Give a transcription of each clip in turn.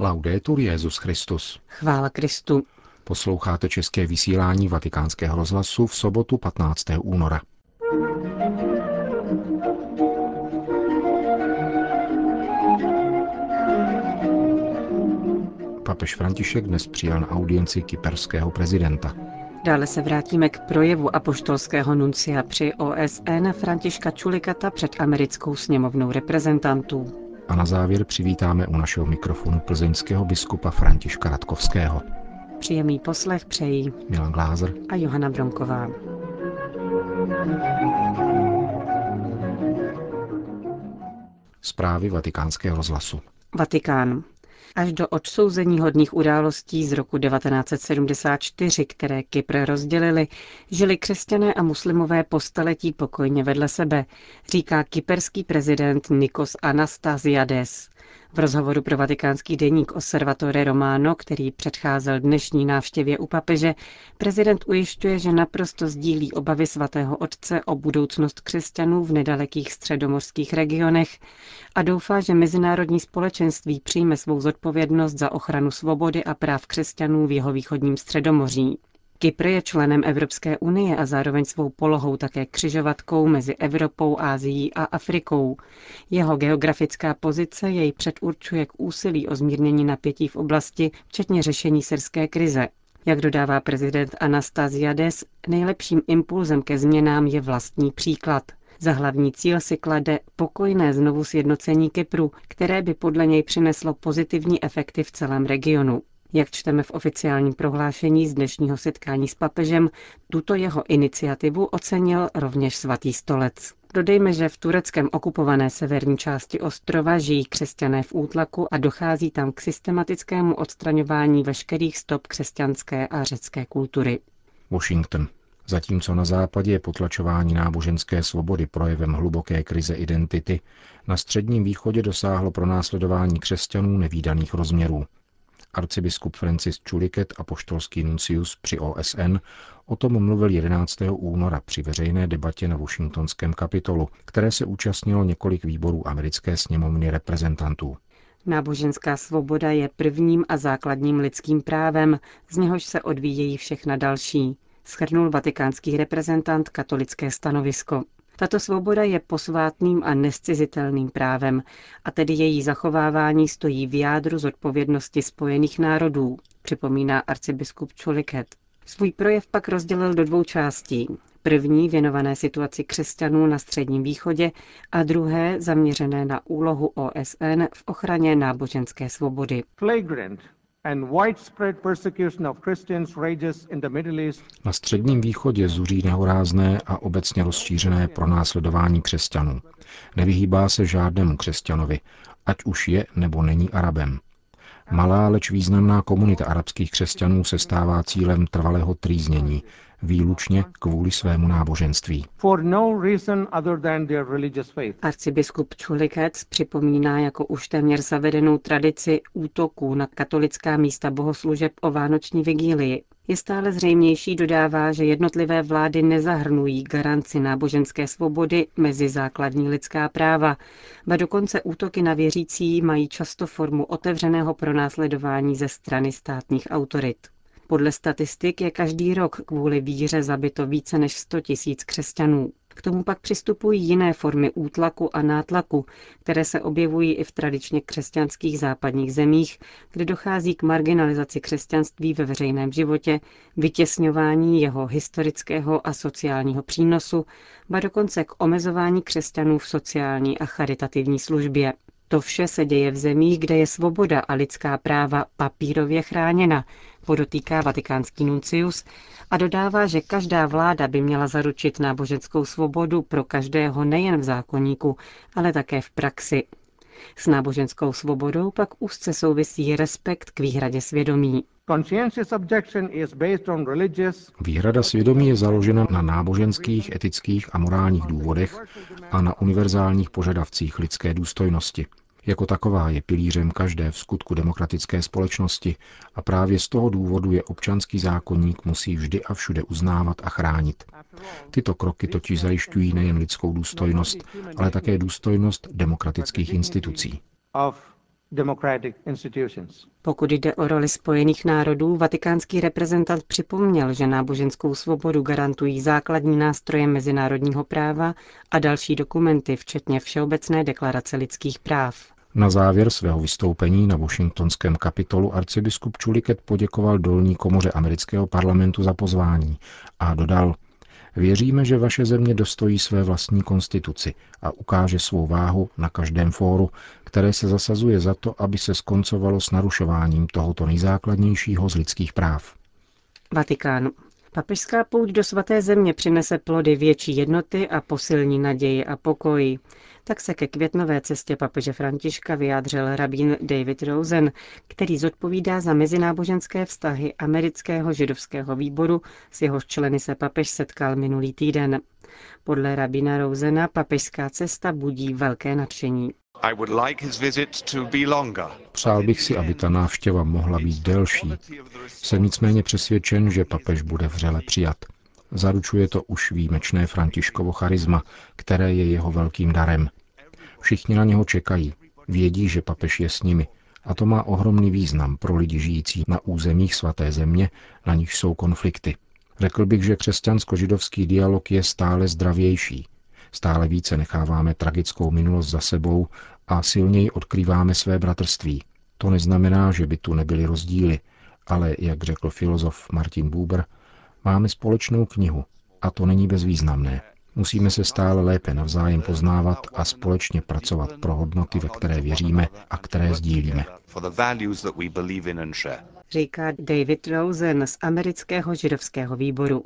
Laudetur Jezus Christus. Chvála Kristu. Posloucháte české vysílání Vatikánského rozhlasu v sobotu 15. února. Papež František dnes přijal na audienci kyperského prezidenta. Dále se vrátíme k projevu apoštolského nuncia při OSN Františka Čulikata před americkou sněmovnou reprezentantů. A na závěr přivítáme u našeho mikrofonu plzeňského biskupa Františka Radkovského. Příjemný poslech přejí Milan Glázer a Johana Bronková. Zprávy vatikánského rozhlasu. Vatikán. Až do odsouzení hodných událostí z roku 1974, které Kypr rozdělili, žili křesťané a muslimové po staletí pokojně vedle sebe, říká kyperský prezident Nikos Anastasiades. V rozhovoru pro vatikánský deník Osservatore Romano, který předcházel dnešní návštěvě u papeže, prezident ujišťuje, že naprosto sdílí obavy svatého otce o budoucnost křesťanů v nedalekých středomořských regionech a doufá, že mezinárodní společenství přijme svou zodpovědnost za ochranu svobody a práv křesťanů v jeho východním středomoří. Kypr je členem Evropské unie a zároveň svou polohou také křižovatkou mezi Evropou, Ázií a Afrikou. Jeho geografická pozice jej předurčuje k úsilí o zmírnění napětí v oblasti, včetně řešení syrské krize. Jak dodává prezident Anastasiades, nejlepším impulzem ke změnám je vlastní příklad. Za hlavní cíl si klade pokojné znovu sjednocení Kypru, které by podle něj přineslo pozitivní efekty v celém regionu. Jak čteme v oficiálním prohlášení z dnešního setkání s papežem, tuto jeho iniciativu ocenil rovněž svatý stolec. Dodejme, že v tureckém okupované severní části ostrova žijí křesťané v útlaku a dochází tam k systematickému odstraňování veškerých stop křesťanské a řecké kultury. Washington. Zatímco na západě je potlačování náboženské svobody projevem hluboké krize identity, na středním východě dosáhlo pronásledování křesťanů nevýdaných rozměrů. Arcibiskup Francis Čuliket a poštolský nuncius při OSN o tom mluvil 11. února při veřejné debatě na Washingtonském kapitolu, které se účastnilo několik výborů americké sněmovny reprezentantů. Náboženská svoboda je prvním a základním lidským právem, z něhož se odvíjejí všechna další, schrnul vatikánský reprezentant katolické stanovisko. Tato svoboda je posvátným a nescizitelným právem a tedy její zachovávání stojí v jádru zodpovědnosti spojených národů, připomíná arcibiskup Čoliket. Svůj projev pak rozdělil do dvou částí. První věnované situaci křesťanů na Středním východě a druhé zaměřené na úlohu OSN v ochraně náboženské svobody. Na Středním východě zuří nehorázné a obecně rozšířené pronásledování křesťanů. Nevyhýbá se žádnému křesťanovi, ať už je nebo není Arabem. Malá, leč významná komunita arabských křesťanů se stává cílem trvalého trýznění, výlučně kvůli svému náboženství. No Arcibiskup Čulikec připomíná jako už téměř zavedenou tradici útoků na katolická místa bohoslužeb o vánoční vigílii. Je stále zřejmější dodává, že jednotlivé vlády nezahrnují garanci náboženské svobody mezi základní lidská práva, ba dokonce útoky na věřící mají často formu otevřeného pronásledování ze strany státních autorit. Podle statistik je každý rok kvůli víře zabito více než 100 tisíc křesťanů. K tomu pak přistupují jiné formy útlaku a nátlaku, které se objevují i v tradičně křesťanských západních zemích, kde dochází k marginalizaci křesťanství ve veřejném životě, vytěsňování jeho historického a sociálního přínosu, ba dokonce k omezování křesťanů v sociální a charitativní službě. To vše se děje v zemích, kde je svoboda a lidská práva papírově chráněna, podotýká vatikánský nuncius a dodává, že každá vláda by měla zaručit náboženskou svobodu pro každého nejen v zákonníku, ale také v praxi. S náboženskou svobodou pak úzce souvisí respekt k výhradě svědomí. Výhrada svědomí je založena na náboženských, etických a morálních důvodech a na univerzálních požadavcích lidské důstojnosti. Jako taková je pilířem každé v skutku demokratické společnosti a právě z toho důvodu je občanský zákonník musí vždy a všude uznávat a chránit. Tyto kroky totiž zajišťují nejen lidskou důstojnost, ale také důstojnost demokratických institucí. Pokud jde o roli Spojených národů, vatikánský reprezentant připomněl, že náboženskou svobodu garantují základní nástroje mezinárodního práva a další dokumenty, včetně Všeobecné deklarace lidských práv. Na závěr svého vystoupení na washingtonském kapitolu arcibiskup Čuliket poděkoval dolní komoře amerického parlamentu za pozvání a dodal, Věříme, že vaše země dostojí své vlastní konstituci a ukáže svou váhu na každém fóru, které se zasazuje za to, aby se skoncovalo s narušováním tohoto nejzákladnějšího z lidských práv. Vatikán. Papežská pouť do svaté země přinese plody větší jednoty a posilní naději a pokoj. Tak se ke květnové cestě papeže Františka vyjádřil rabín David Rosen, který zodpovídá za mezináboženské vztahy amerického židovského výboru, s jehož členy se papež setkal minulý týden. Podle rabína Rosena papežská cesta budí velké nadšení. Přál bych si, aby ta návštěva mohla být delší. Jsem nicméně přesvědčen, že papež bude vřele přijat. Zaručuje to už výjimečné Františkovo charisma, které je jeho velkým darem. Všichni na něho čekají, vědí, že papež je s nimi a to má ohromný význam pro lidi žijící na územích svaté země, na nich jsou konflikty. Řekl bych, že křesťansko-židovský dialog je stále zdravější. Stále více necháváme tragickou minulost za sebou a silněji odkrýváme své bratrství. To neznamená, že by tu nebyly rozdíly, ale, jak řekl filozof Martin Buber, máme společnou knihu a to není bezvýznamné. Musíme se stále lépe navzájem poznávat a společně pracovat pro hodnoty, ve které věříme a které sdílíme. Říká David Rosen z amerického židovského výboru.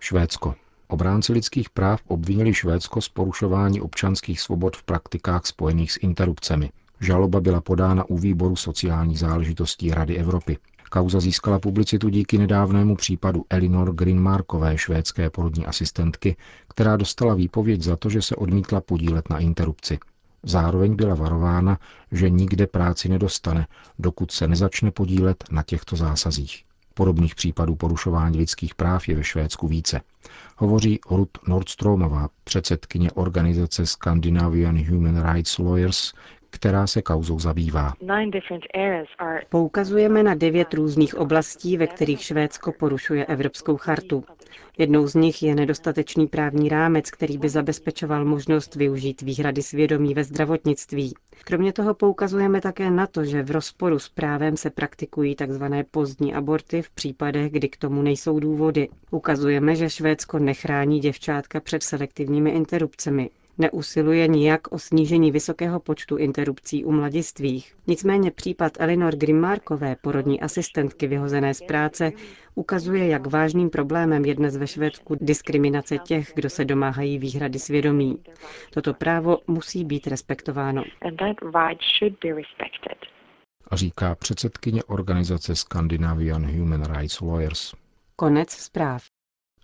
Švédsko. Obránci lidských práv obvinili Švédsko z porušování občanských svobod v praktikách spojených s interrupcemi. Žaloba byla podána u výboru sociální záležitostí Rady Evropy. Kauza získala publicitu díky nedávnému případu Elinor Greenmarkové, švédské porodní asistentky, která dostala výpověď za to, že se odmítla podílet na interrupci. Zároveň byla varována, že nikde práci nedostane, dokud se nezačne podílet na těchto zásazích. Podobných případů porušování lidských práv je ve Švédsku více. Hovoří Ruth Nordstromová, předsedkyně organizace Scandinavian Human Rights Lawyers, která se kauzou zabývá. Poukazujeme na devět různých oblastí, ve kterých Švédsko porušuje Evropskou chartu. Jednou z nich je nedostatečný právní rámec, který by zabezpečoval možnost využít výhrady svědomí ve zdravotnictví. Kromě toho poukazujeme také na to, že v rozporu s právem se praktikují tzv. pozdní aborty v případech, kdy k tomu nejsou důvody. Ukazujeme, že Švédsko nechrání děvčátka před selektivními interrupcemi neusiluje nijak o snížení vysokého počtu interrupcí u mladistvých. Nicméně případ Elinor Grimmarkové, porodní asistentky vyhozené z práce, ukazuje, jak vážným problémem je dnes ve Švédsku diskriminace těch, kdo se domáhají výhrady svědomí. Toto právo musí být respektováno. A říká předsedkyně organizace Scandinavian Human Rights Lawyers. Konec zpráv.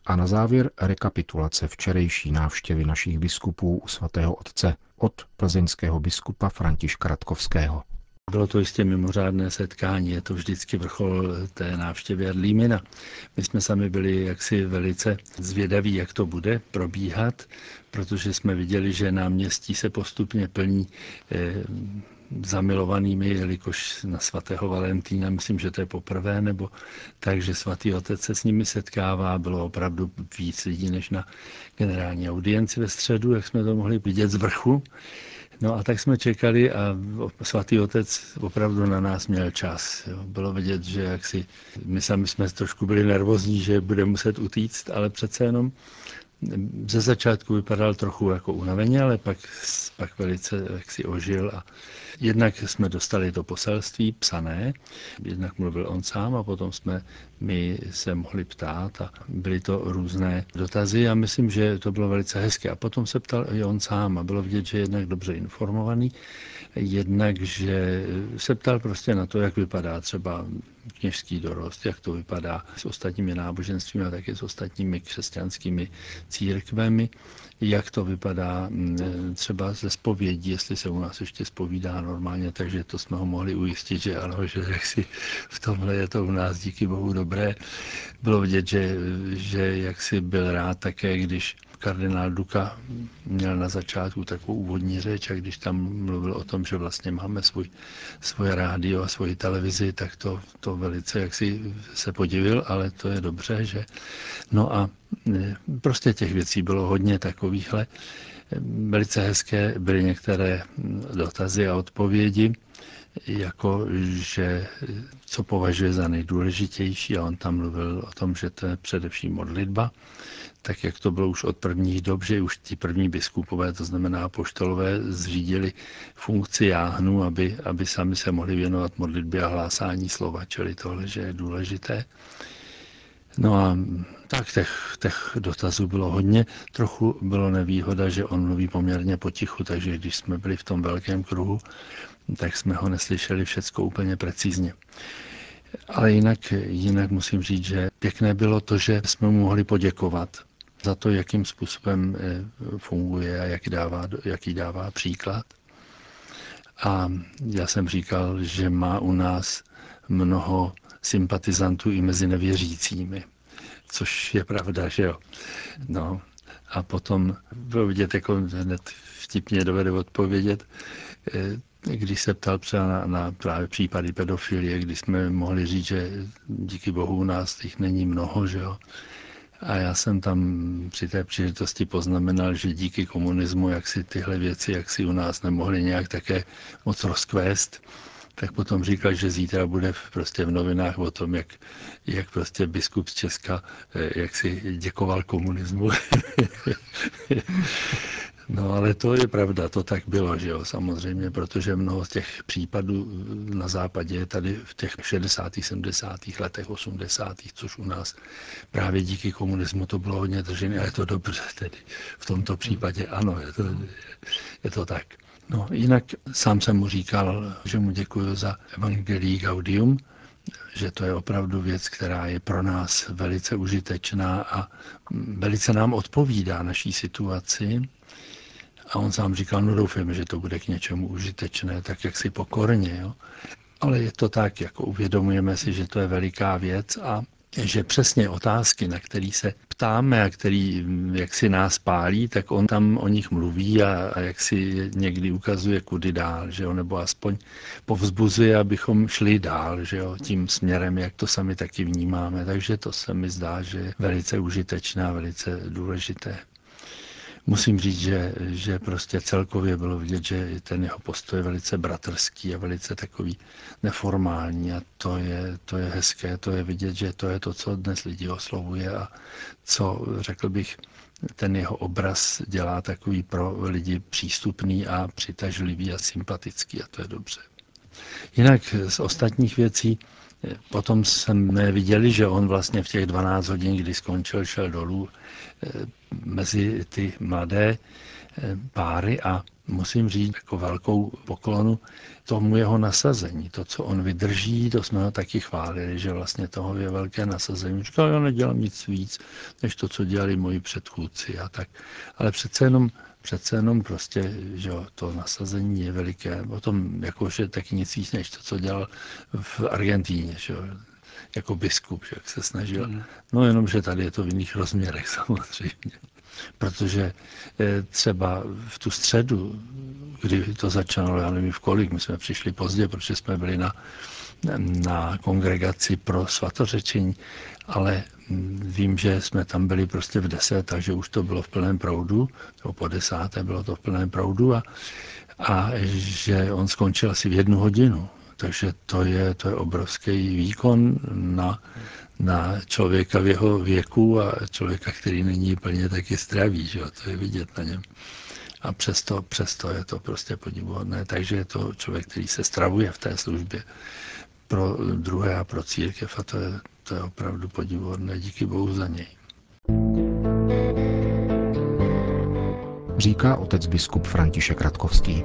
A na závěr rekapitulace včerejší návštěvy našich biskupů u svatého otce od plzeňského biskupa Františka Radkovského. Bylo to jistě mimořádné setkání, je to vždycky vrchol té návštěvy Adlímina. My jsme sami byli jaksi velice zvědaví, jak to bude probíhat, protože jsme viděli, že náměstí se postupně plní eh, zamilovanými, jelikož na svatého Valentína, myslím, že to je poprvé, nebo takže svatý otec se s nimi setkává, bylo opravdu víc lidí než na generální audienci ve středu, jak jsme to mohli vidět z vrchu. No a tak jsme čekali a svatý otec opravdu na nás měl čas. Jo. Bylo vidět, že jaksi my sami jsme trošku byli nervózní, že bude muset utíct, ale přece jenom ze začátku vypadal trochu jako unaveně, ale pak, pak velice jaksi ožil a jednak jsme dostali to poselství psané, jednak mluvil on sám a potom jsme my se mohli ptát a byly to různé dotazy a myslím, že to bylo velice hezké. A potom se ptal i on sám a bylo vidět, že je jednak dobře informovaný, jednak, že se ptal prostě na to, jak vypadá třeba kněžský dorost, jak to vypadá s ostatními náboženstvími a také s ostatními křesťanskými církvemi, jak to vypadá mm, třeba ze spovědí, jestli se u nás ještě spovídá normálně, takže to jsme ho mohli ujistit, že ano, že si v tomhle je to u nás díky bohu dobré. Bylo vidět, že, že jak si byl rád také, když kardinál Duka měl na začátku takovou úvodní řeč a když tam mluvil o tom, že vlastně máme svůj, svoje rádio a svoji televizi, tak to, to velice jaksi se podivil, ale to je dobře, že no a e, prostě těch věcí bylo hodně takovýchhle. Velice hezké byly některé dotazy a odpovědi jako že co považuje za nejdůležitější, a on tam mluvil o tom, že to je především modlitba, tak jak to bylo už od prvních dob, že už ti první biskupové, to znamená poštolové, zřídili funkci jáhnu, aby, aby sami se mohli věnovat modlitbě a hlásání slova, čili tohle, že je důležité. No a tak těch, těch dotazů bylo hodně. Trochu bylo nevýhoda, že on mluví poměrně potichu, takže když jsme byli v tom velkém kruhu, tak jsme ho neslyšeli všecko úplně precizně. Ale jinak, jinak musím říct, že pěkné bylo to, že jsme mu mohli poděkovat za to, jakým způsobem eh, funguje a jaký dává, jaký dává příklad. A já jsem říkal, že má u nás mnoho sympatizantů i mezi nevěřícími, což je pravda, že jo. No, a potom bylo vidět, jako hned vtipně dovede odpovědět, eh, když se ptal třeba na, na právě případy pedofilie, kdy jsme mohli říct, že díky bohu u nás jich není mnoho, že jo. A já jsem tam při té příležitosti poznamenal, že díky komunismu, jak si tyhle věci, jak si u nás nemohli nějak také moc rozkvést, tak potom říkal, že zítra bude prostě v novinách o tom, jak, jak prostě biskup z Česka, eh, jak si děkoval komunismu. No ale to je pravda, to tak bylo, že jo, samozřejmě, protože mnoho z těch případů na západě je tady v těch 60., 70. letech, 80., což u nás právě díky komunismu to bylo hodně držené a je to dobře tedy. V tomto případě ano, je to, je to tak. No, jinak sám jsem mu říkal, že mu děkuji za Evangelii Gaudium, že to je opravdu věc, která je pro nás velice užitečná a velice nám odpovídá naší situaci, a on sám říkal, no doufám, že to bude k něčemu užitečné, tak jak si pokorně. Jo. Ale je to tak, jako uvědomujeme si, že to je veliká věc a že přesně otázky, na které se ptáme a který jak si nás pálí, tak on tam o nich mluví a, a jak si někdy ukazuje, kudy dál, že jo, nebo aspoň povzbuzuje, abychom šli dál, že jo, tím směrem, jak to sami taky vnímáme. Takže to se mi zdá, že je velice užitečné a velice důležité musím říct, že, že prostě celkově bylo vidět, že ten jeho postoj je velice bratrský a velice takový neformální a to je, to je hezké, to je vidět, že to je to, co dnes lidi oslovuje a co, řekl bych, ten jeho obraz dělá takový pro lidi přístupný a přitažlivý a sympatický a to je dobře. Jinak z ostatních věcí, potom jsme viděli, že on vlastně v těch 12 hodin, kdy skončil, šel dolů mezi ty mladé eh, páry a musím říct jako velkou poklonu tomu jeho nasazení. To, co on vydrží, to jsme ho taky chválili, že vlastně toho je velké nasazení. Říkal, já nedělám nic víc, než to, co dělali moji předchůdci a tak. Ale přece jenom, přece jenom prostě, že to nasazení je veliké. O tom jakože taky nic víc, než to, co dělal v Argentíně. Že jako biskup, jak se snažil. Mm. No jenom, že tady je to v jiných rozměrech samozřejmě. Protože eh, třeba v tu středu, kdy to začalo, já nevím v kolik, my jsme přišli pozdě, protože jsme byli na, na kongregaci pro svatořečení, ale mm, vím, že jsme tam byli prostě v deset, takže už to bylo v plném proudu, nebo po desáté bylo to v plném proudu a, a že on skončil asi v jednu hodinu. Takže to je, to je obrovský výkon na, na člověka v jeho věku a člověka, který není plně taky zdravý, že to je vidět na něm. A přesto, přesto je to prostě podivuhodné. Takže je to člověk, který se stravuje v té službě pro druhé a pro církev a to je, to je opravdu podivuhodné. Díky Bohu za něj. Říká otec biskup František Radkovský.